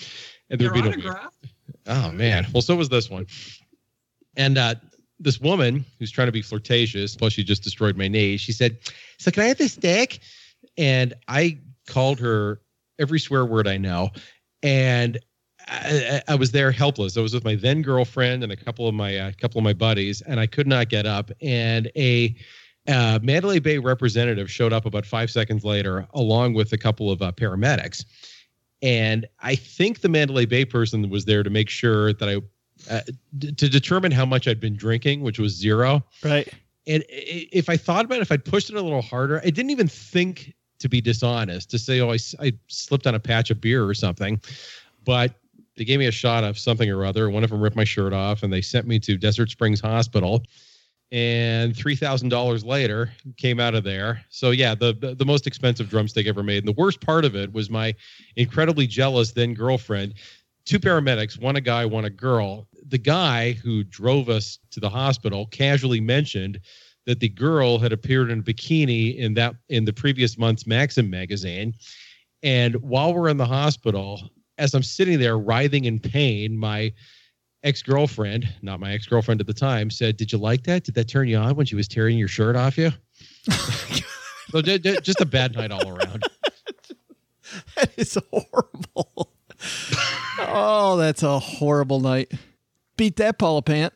and they're Your autograph? Oh man. Well, so was this one. And uh this woman who's trying to be flirtatious, plus she just destroyed my knee. She said, "So can I have this stick?" And I called her every swear word I know, and I, I I was there helpless. I was with my then girlfriend and a couple of my uh, couple of my buddies, and I could not get up. And a uh, Mandalay Bay representative showed up about five seconds later, along with a couple of uh, paramedics. And I think the Mandalay Bay person was there to make sure that I, uh, d- to determine how much I'd been drinking, which was zero. right. And if I thought about it, if I'd pushed it a little harder, I didn't even think to be dishonest to say, oh, I slipped on a patch of beer or something. But they gave me a shot of something or other. One of them ripped my shirt off and they sent me to Desert Springs Hospital. And three thousand dollars later, came out of there. So yeah, the, the the most expensive drumstick ever made. And the worst part of it was my incredibly jealous then girlfriend. Two paramedics, one a guy, one a girl. The guy who drove us to the hospital casually mentioned that the girl had appeared in a bikini in that in the previous month's Maxim magazine. And while we're in the hospital, as I'm sitting there writhing in pain, my ex-girlfriend, not my ex-girlfriend at the time, said, "Did you like that? Did that turn you on when she was tearing your shirt off you?" so ju- ju- just a bad night all around. That is horrible. oh, that's a horrible night. Beat that, Paula Pant.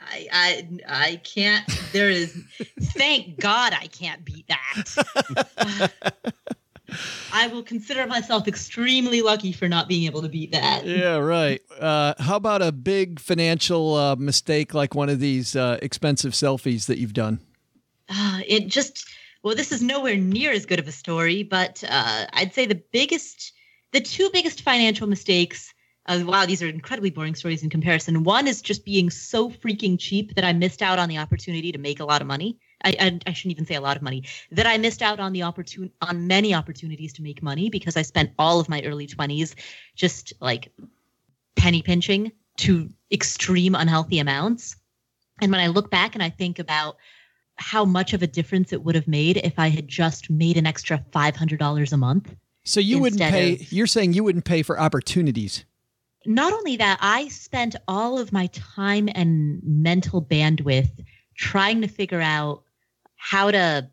I, I I can't. There is. thank God I can't beat that. I will consider myself extremely lucky for not being able to beat that. Yeah, right. Uh, how about a big financial uh, mistake like one of these uh, expensive selfies that you've done? Uh, it just well, this is nowhere near as good of a story, but uh, I'd say the biggest, the two biggest financial mistakes. Uh, wow, these are incredibly boring stories in comparison. One is just being so freaking cheap that I missed out on the opportunity to make a lot of money. I, I, I shouldn't even say a lot of money. That I missed out on the opportun on many opportunities to make money because I spent all of my early twenties just like penny pinching to extreme unhealthy amounts. And when I look back and I think about how much of a difference it would have made if I had just made an extra $500 a month. So you wouldn't pay. of- You're saying you wouldn't pay for opportunities. Not only that, I spent all of my time and mental bandwidth trying to figure out how to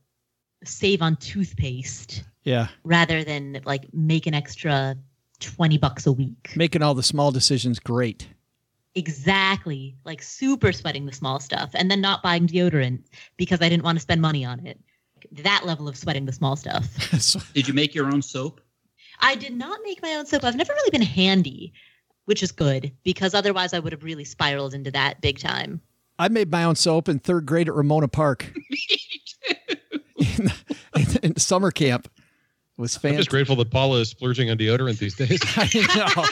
save on toothpaste Yeah, rather than like make an extra 20 bucks a week. making all the small decisions great. Exactly. Like super sweating the small stuff and then not buying deodorant because I didn't want to spend money on it. That level of sweating the small stuff. Did you make your own soap? I did not make my own soap. I've never really been handy, which is good because otherwise I would have really spiraled into that big time. I made my own soap in third grade at Ramona Park. in, in, in summer camp. It was I'm just grateful that Paula is splurging on deodorant these days. I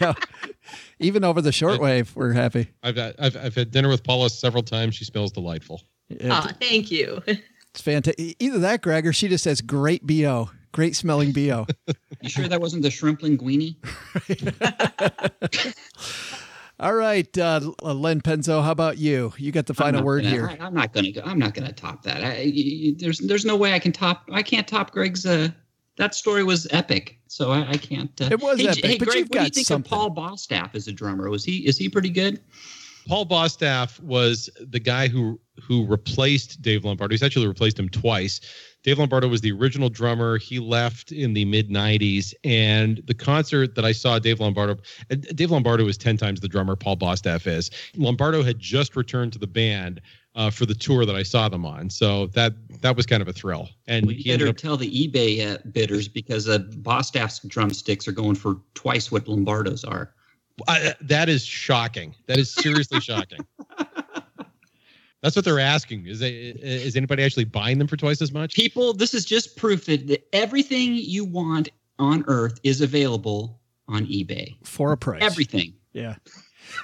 know. Even over the shortwave, we're happy. I've, had- I've I've had dinner with Paula several times. She smells delightful. It- Aw, thank you. it's fantastic. Either that, Greg, or she just has great bo, great smelling bo. You sure that wasn't the shrimp linguine? All right, uh, Len Penzo, how about you? You got the final word gonna- here. I, am not gonna. go- I'm not gonna top that. I, y- y- there's there's no way I can top. I can't top Greg's. Uh, that story was epic. So I, I can't. Uh, It was hey, J- epic, Hey, but Greg, you've what do you think something. of Paul Bostaph as a drummer? Was he is he pretty good? Paul Bostaph was the guy who who replaced Dave Lombardo. He's actually replaced him twice. Dave Lombardo was the original drummer. He left in the mid 90s. And the concert that I saw Dave Lombardo, Dave Lombardo is 10 times the drummer Paul Bostaph is. Lombardo had just returned to the band uh, for the tour that I saw them on. So that that was kind of a thrill. And we he better up, tell the eBay uh, bidders because uh, Bostaph's drumsticks are going for twice what Lombardo's are. I, that is shocking. That is seriously shocking. That's what they're asking. Is they, is anybody actually buying them for twice as much? People, this is just proof that, that everything you want on Earth is available on eBay. For a price. Everything. Yeah.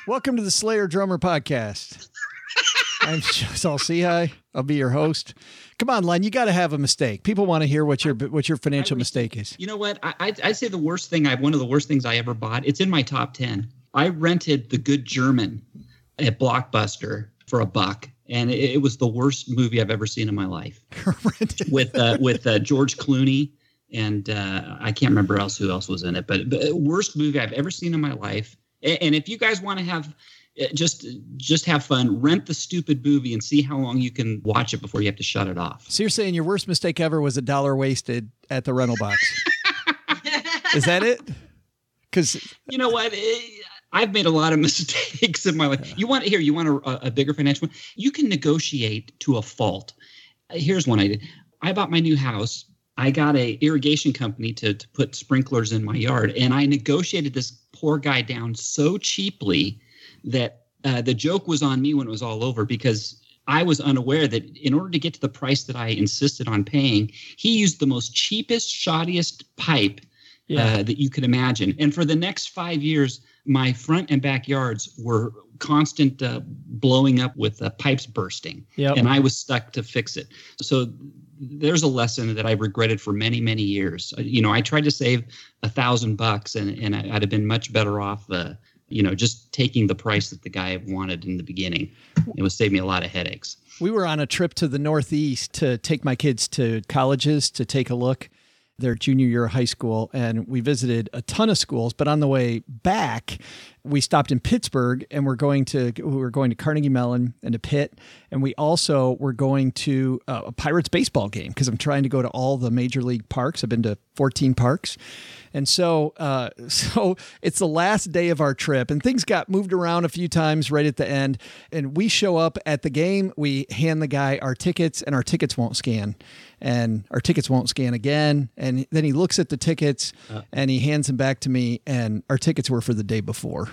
Welcome to the Slayer Drummer Podcast. I'm Saul Sehy. I'll be your host. Come on, Len. You got to have a mistake. People want to hear what your what your financial mistake is. You know what? I I I'd say the worst thing I one of the worst things I ever bought. It's in my top ten. I rented The Good German at Blockbuster for a buck, and it, it was the worst movie I've ever seen in my life. with uh, with uh, George Clooney and uh, I can't remember else who else was in it, but, but worst movie I've ever seen in my life. And, and if you guys want to have uh, just just have fun, rent the stupid movie and see how long you can watch it before you have to shut it off. So you're saying your worst mistake ever was a dollar wasted at the rental box? is that it? Because you know what. It, I've made a lot of mistakes in my life. You want here? You want a, a bigger financial one? You can negotiate to a fault. Here's one I did. I bought my new house. I got a irrigation company to to put sprinklers in my yard, and I negotiated this poor guy down so cheaply that uh, the joke was on me when it was all over because I was unaware that in order to get to the price that I insisted on paying, he used the most cheapest, shoddiest pipe Yeah. uh, that you could imagine. And for the next five years, my front and backyards were constant uh, blowing up with uh, pipes bursting, Yep. and I was stuck to fix it. So there's a lesson that I've regretted for many, many years. Uh, You know, I tried to save a thousand bucks, and and I- I'd have been much better off. Uh, you know, just taking the price that the guy wanted in the beginning. It would save me a lot of headaches. We were on a trip to the Northeast to take my kids to colleges to take a look their junior year of high school and we visited a ton of schools. But on the way back we stopped in Pittsburgh and we're going to we were going to Carnegie Mellon and to Pitt. And we also were going to uh, a Pirates baseball game because I'm trying to go to all the major league parks. I've been to 14 parks. And so uh, so it's the last day of our trip and things got moved around a few times right at the end. And we show up at the game. We hand the guy our tickets and our tickets won't scan and our tickets won't scan again and then he looks at the tickets and he hands them back to me and our tickets were for the day before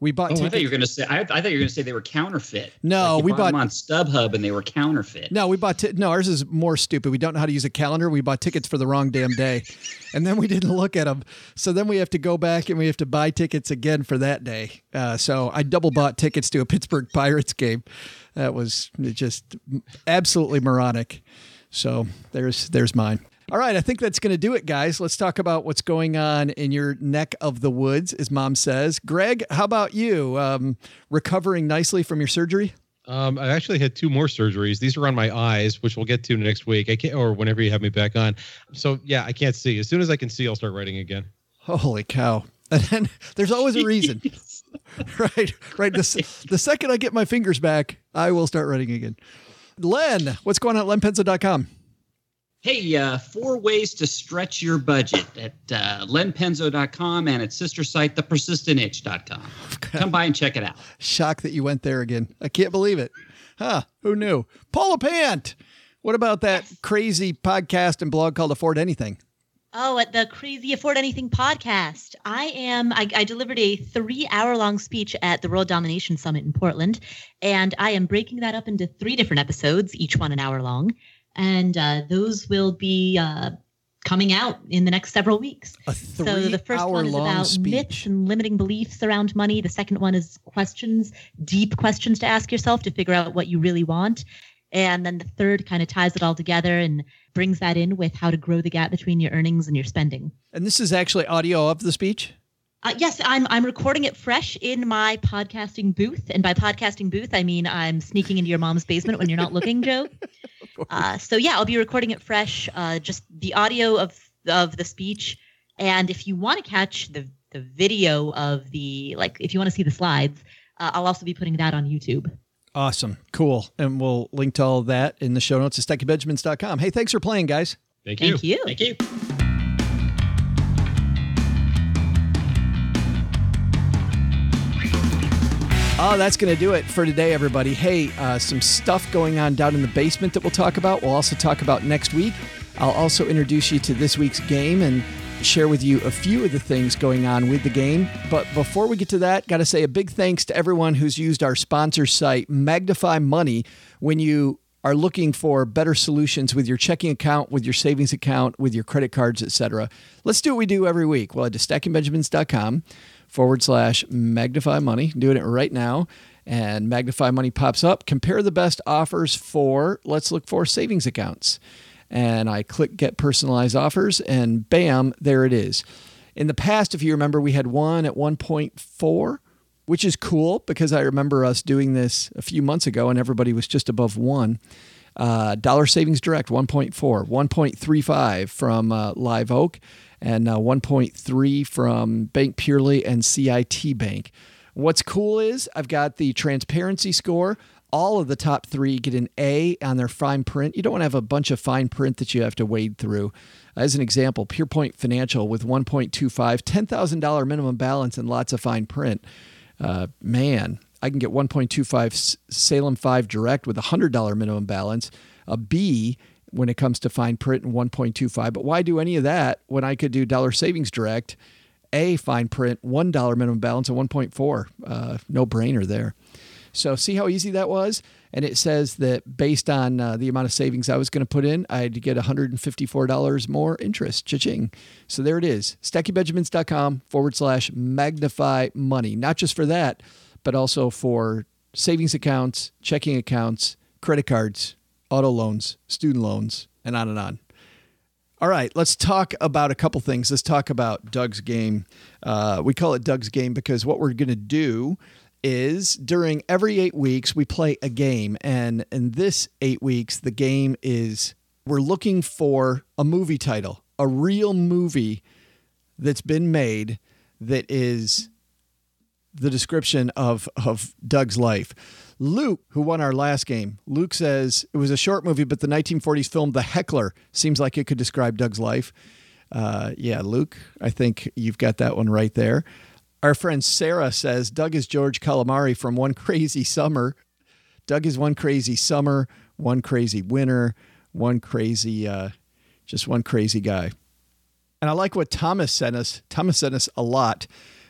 we bought Oh, I thought you were going to say. I, I thought you were going to say they were counterfeit. No, Like we bought them on StubHub and they were counterfeit. No, we bought ti- no. Ours is more stupid. We don't know how to use a calendar. We bought tickets for the wrong damn day, and then we didn't look at them. So then we have to go back and we have to buy tickets again for that day. Uh, so I double bought tickets to a Pittsburgh Pirates game. That was just absolutely moronic. So there's there's mine. All right, I think that's going to do it, guys. Let's talk about what's going on in your neck of the woods, as Mom says. Greg, how about you? Um, recovering nicely from your surgery? Um, I actually had two more surgeries. These are on my eyes, which we'll get to next week. I can't, or whenever you have me back on. So yeah, I can't see. As soon as I can see, I'll start writing again. Holy cow. And then there's always a reason. right. Right. The, the second I get my fingers back, I will start writing again. Len, what's going on at lenpenzo.com? Hey, uh, four ways to stretch your budget at uh, lenpenzo.com and its sister site, thepersistentitch.com. Come by and check it out. Shocked that you went there again. I can't believe it. Huh. Who knew? Paula Pant. What about that crazy podcast and blog called Afford Anything? Oh, at the Crazy Afford Anything podcast. I am, I, I delivered a three hour long speech at the World Domination Summit in Portland, and I am breaking that up into three different episodes, each one an hour long. And uh, those will be uh, coming out in the next several weeks. So the first hour one is about speech. myths and limiting beliefs around money. The second one is questions, deep questions to ask yourself to figure out what you really want. And then the third kind of ties it all together and brings that in with how to grow the gap between your earnings and your spending. And this is actually audio of the speech? Uh, yes, I'm I'm recording it fresh in my podcasting booth, and by podcasting booth, I mean I'm sneaking into your mom's basement when you're not looking, Joe. Uh, so yeah, I'll be recording it fresh, uh, just the audio of of the speech, and if you want to catch the the video of the like, if you want to see the slides, uh, I'll also be putting that on YouTube. Awesome. Cool. And we'll link to all of that in the show notes at StackingBenjamins.com. Hey, thanks for playing, guys. Thank you. Thank you. Thank you. Oh, that's going to do it for today, everybody. Hey, uh, some stuff going on down in the basement that we'll talk about. We'll also talk about next week. I'll also introduce you to this week's game and share with you a few of the things going on with the game. But before we get to that, got to say a big thanks to everyone who's used our sponsor site, Magnify Money, when you are looking for better solutions with your checking account, with your savings account, with your credit cards, etc. Let's do what we do every week. Well, at stackingbenjamins.com forward slash magnify money. Doing it right now. And magnify money pops up. Compare the best offers for, let's look for savings accounts. And I click get personalized offers, and bam, there it is. In the past, if you remember, we had one at 1.4, which is cool because I remember us doing this a few months ago and everybody was just above one. Uh, Dollar Savings Direct 1.4, 1.35 from uh, Live Oak, and uh, 1.3 from Bank Purely and CIT Bank. What's cool is I've got the transparency score. All of the top three get an A on their fine print. You don't want to have a bunch of fine print that you have to wade through. As an example, PurePoint Financial with 1.25, $10,000 minimum balance and lots of fine print. Uh, man, I can get 1.25 Salem 5 Direct with a $100 minimum balance, a B when it comes to fine print and 1.25. But why do any of that when I could do Dollar Savings Direct, A fine print, $1 minimum balance, and 1.4? Uh, no brainer there. So see how easy that was? And it says that based on uh, the amount of savings I was going to put in, I'd get $154 more interest. Cha-ching. So there it is. StackingBenjamins.com forward slash magnify money. Not just for that, but also for savings accounts, checking accounts, credit cards, auto loans, student loans, and on and on. All right, let's talk about a couple things. Let's talk about Doug's game. Uh, we call it Doug's game because what we're going to do is during every eight weeks, we play a game. And in this eight weeks, the game is we're looking for a movie title, a real movie that's been made that is the description of, of Doug's life. Luke, who won our last game, Luke says it was a short movie, but the 1940s film The Heckler seems like it could describe Doug's life. Uh, yeah, Luke, I think you've got that one right there. Our friend Sarah says Doug is George Calamari from One Crazy Summer. Doug is one crazy summer, one crazy winter, one crazy, uh, just one crazy guy. And I like what Thomas sent us. Thomas sent us a lot.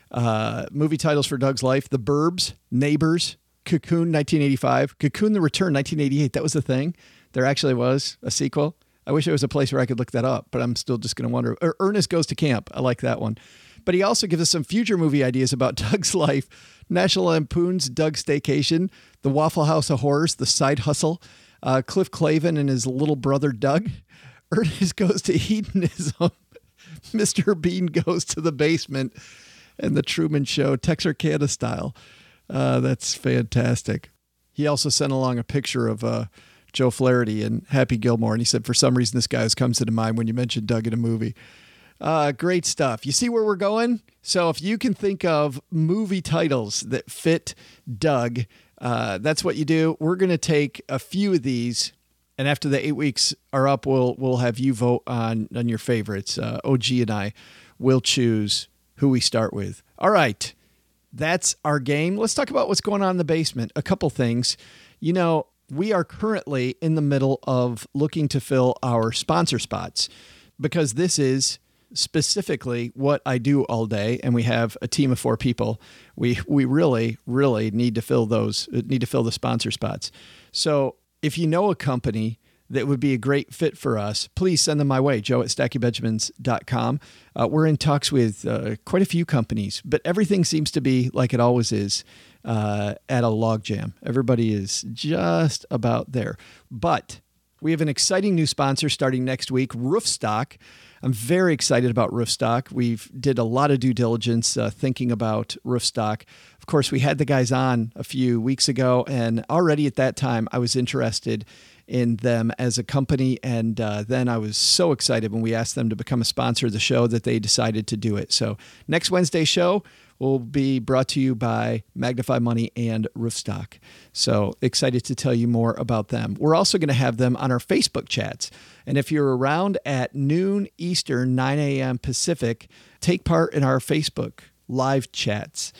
Uh, movie titles for Doug's life: The Burbs, Neighbors, Cocoon 1985, Cocoon the Return 1988. That was the thing. There actually was a sequel. I wish there was a place where I could look that up, but I'm still just going to wonder. Er, Ernest Goes to Camp. I like that one. But he also gives us some future movie ideas about Doug's life National Lampoon's Doug Staycation, The Waffle House of Horrors, The Side Hustle, uh, Cliff Clavin and his little brother Doug. Ernest Goes to Hedonism, Mr. Bean Goes to the Basement, and The Truman Show, Texarkana style. Uh, that's fantastic. He also sent along a picture of uh, Joe Flaherty and Happy Gilmore, and he said, for some reason, this guy comes to mind when you mention Doug in a movie. Uh, great stuff. You see where we're going? So if you can think of movie titles that fit Doug, uh, that's what you do. We're going to take a few of these, and after the eight weeks are up, we'll we'll have you vote on on your favorites. Uh, OG and I will choose who we start with. All right, that's our game. Let's talk about what's going on in the basement. A couple things. You know, we are currently in the middle of looking to fill our sponsor spots because this is specifically what I do all day, and we have a team of four people. We we really really need to fill those need to fill the sponsor spots. So if you know a company that would be a great fit for us, please send them my way, joe at stackingbenjamins.com. Uh, we're in talks with uh, quite a few companies, but everything seems to be like it always is uh, at a logjam. Everybody is just about there. But we have an exciting new sponsor starting next week, Roofstock. I'm very excited about Roofstock. We've did a lot of due diligence uh, thinking about Roofstock. Of course, we had the guys on a few weeks ago, and already at that time, I was interested in them as a company. And uh, then I was so excited when we asked them to become a sponsor of the show that they decided to do it. So next Wednesday show will be brought to you by Magnify Money and Roofstock. So excited to tell you more about them. We're also going to have them on our Facebook chats. And if you're around at noon Eastern, 9 a.m. Pacific, take part in our Facebook live chats.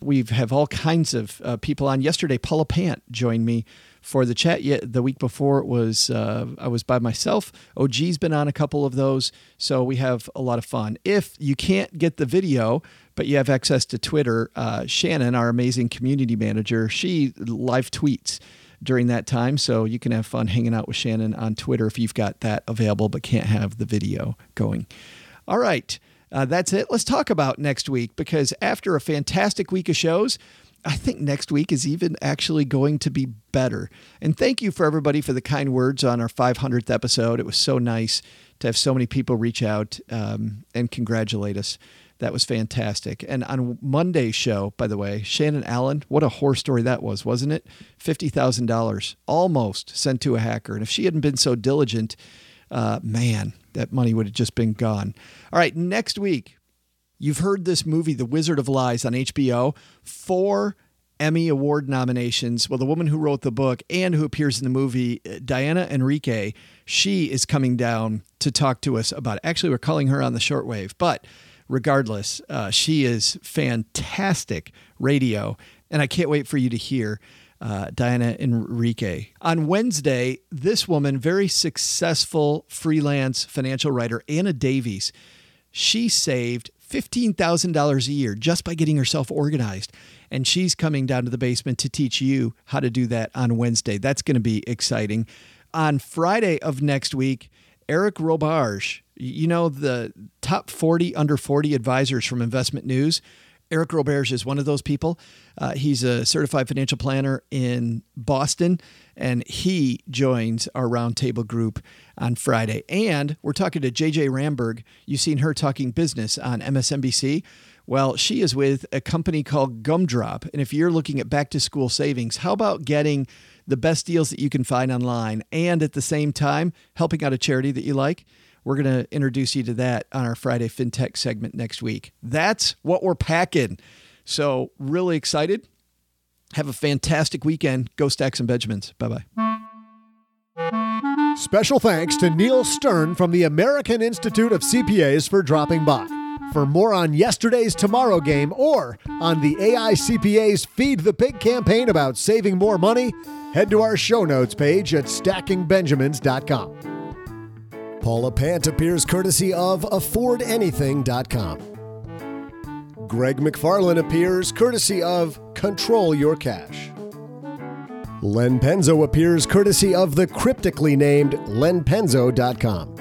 We have all kinds of uh, people on. Yesterday, Paula Pant joined me for the chat. Yet the week before was uh, I was by myself. OG's been on a couple of those, so we have a lot of fun. If you can't get the video, but you have access to Twitter, uh, Shannon, our amazing community manager, she live tweets during that time, so you can have fun hanging out with Shannon on Twitter if you've got that available, but can't have the video going. All right. Uh, that's it. Let's talk about next week because after a fantastic week of shows, I think next week is even actually going to be better. And thank you for everybody for the kind words on our 500th episode. It was so nice to have so many people reach out um, and congratulate us. That was fantastic. And on Monday's show, by the way, Shannon Allen, what a horror story that was, wasn't it? $50,000 almost sent to a hacker. And if she hadn't been so diligent, uh, man, that money would have just been gone. All right, next week, you've heard this movie, The Wizard of Lies, on HBO. Four Emmy Award nominations. Well, the woman who wrote the book and who appears in the movie, Diana Enrique, she is coming down to talk to us about it. Actually, we're calling her on the shortwave, but regardless, uh, she is fantastic radio, and I can't wait for you to hear uh, Diana Enrique. On Wednesday, this woman, very successful freelance financial writer, Anna Davies, she saved $15,000 a year just by getting herself organized. And she's coming down to the basement to teach you how to do that on Wednesday. That's going to be exciting. On Friday of next week, Eric Roberge, you know, the top 40 under 40 advisors from Investment News. Eric Roberge is one of those people. Uh, he's a certified financial planner in Boston, and he joins our roundtable group on Friday. And we're talking to JJ Ramberg. You've seen her talking business on MSNBC. Well, she is with a company called Goodshop. And if you're looking at back to school savings, how about getting the best deals that you can find online and at the same time helping out a charity that you like? We're going to introduce you to that on our Friday FinTech segment next week. That's what we're packing. So, really excited. Have a fantastic weekend. Go Stacks and Benjamins. Bye bye. Special thanks to Neal Stern from the American Institute of CPAs for dropping by. For more on yesterday's tomorrow game or on the AICPA's Feed the Pig campaign about saving more money, head to our show notes page at stackingbenjamins.com. Paula Pant appears courtesy of AffordAnything.com. Greg McFarlane appears courtesy of Control Your Cash. Len Penzo appears courtesy of the cryptically named lenpenzo.com.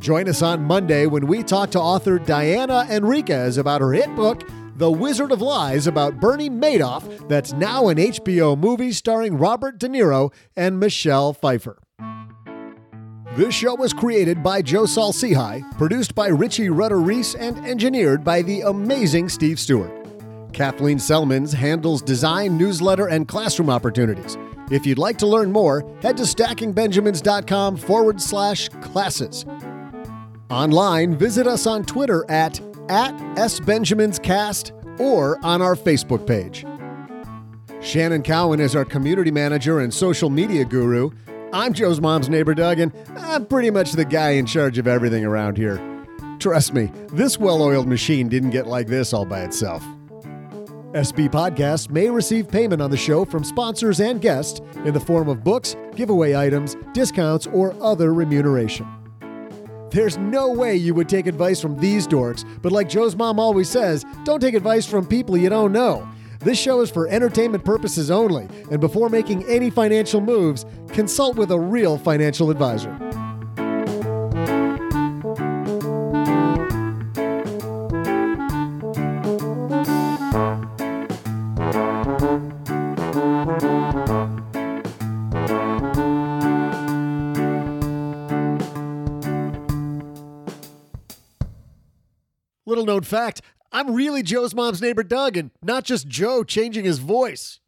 Join us on Monday when we talk to author Diana Henriques about her hit book, The Wizard of Lies, about Bernie Madoff, that's now an HBO movie starring Robert De Niro and Michelle Pfeiffer. This show was created by Joe Saul-Sehy, produced by Richie Rudder Reese, and engineered by the amazing Steve Stewart. Kathleen Selmans handles design, newsletter, and classroom opportunities. If you'd like to learn more, head to stackingbenjamins.com forward slash classes. Online, visit us on Twitter at, at SBenjaminsCast or on our Facebook page. Shannon Cowan is our community manager and social media guru. I'm Joe's mom's neighbor, Doug, and I'm pretty much the guy in charge of everything around here. Trust me, this well oiled machine didn't get like this all by itself. SB Podcasts may receive payment on the show from sponsors and guests in the form of books, giveaway items, discounts, or other remuneration. There's no way you would take advice from these dorks, but like Joe's mom always says, don't take advice from people you don't know. This show is for entertainment purposes only, and before making any financial moves, consult with a real financial advisor. Little known fact I'm really Joe's mom's neighbor, Doug, and not just Joe changing his voice.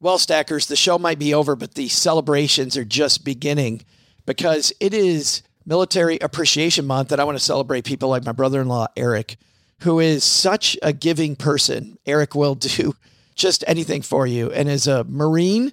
Well, Stackers, the show might be over, but the celebrations are just beginning because it is Military Appreciation Month and I want to celebrate people like my brother in law, Eric, who is such a giving person. Eric will do just anything for you. And as a Marine,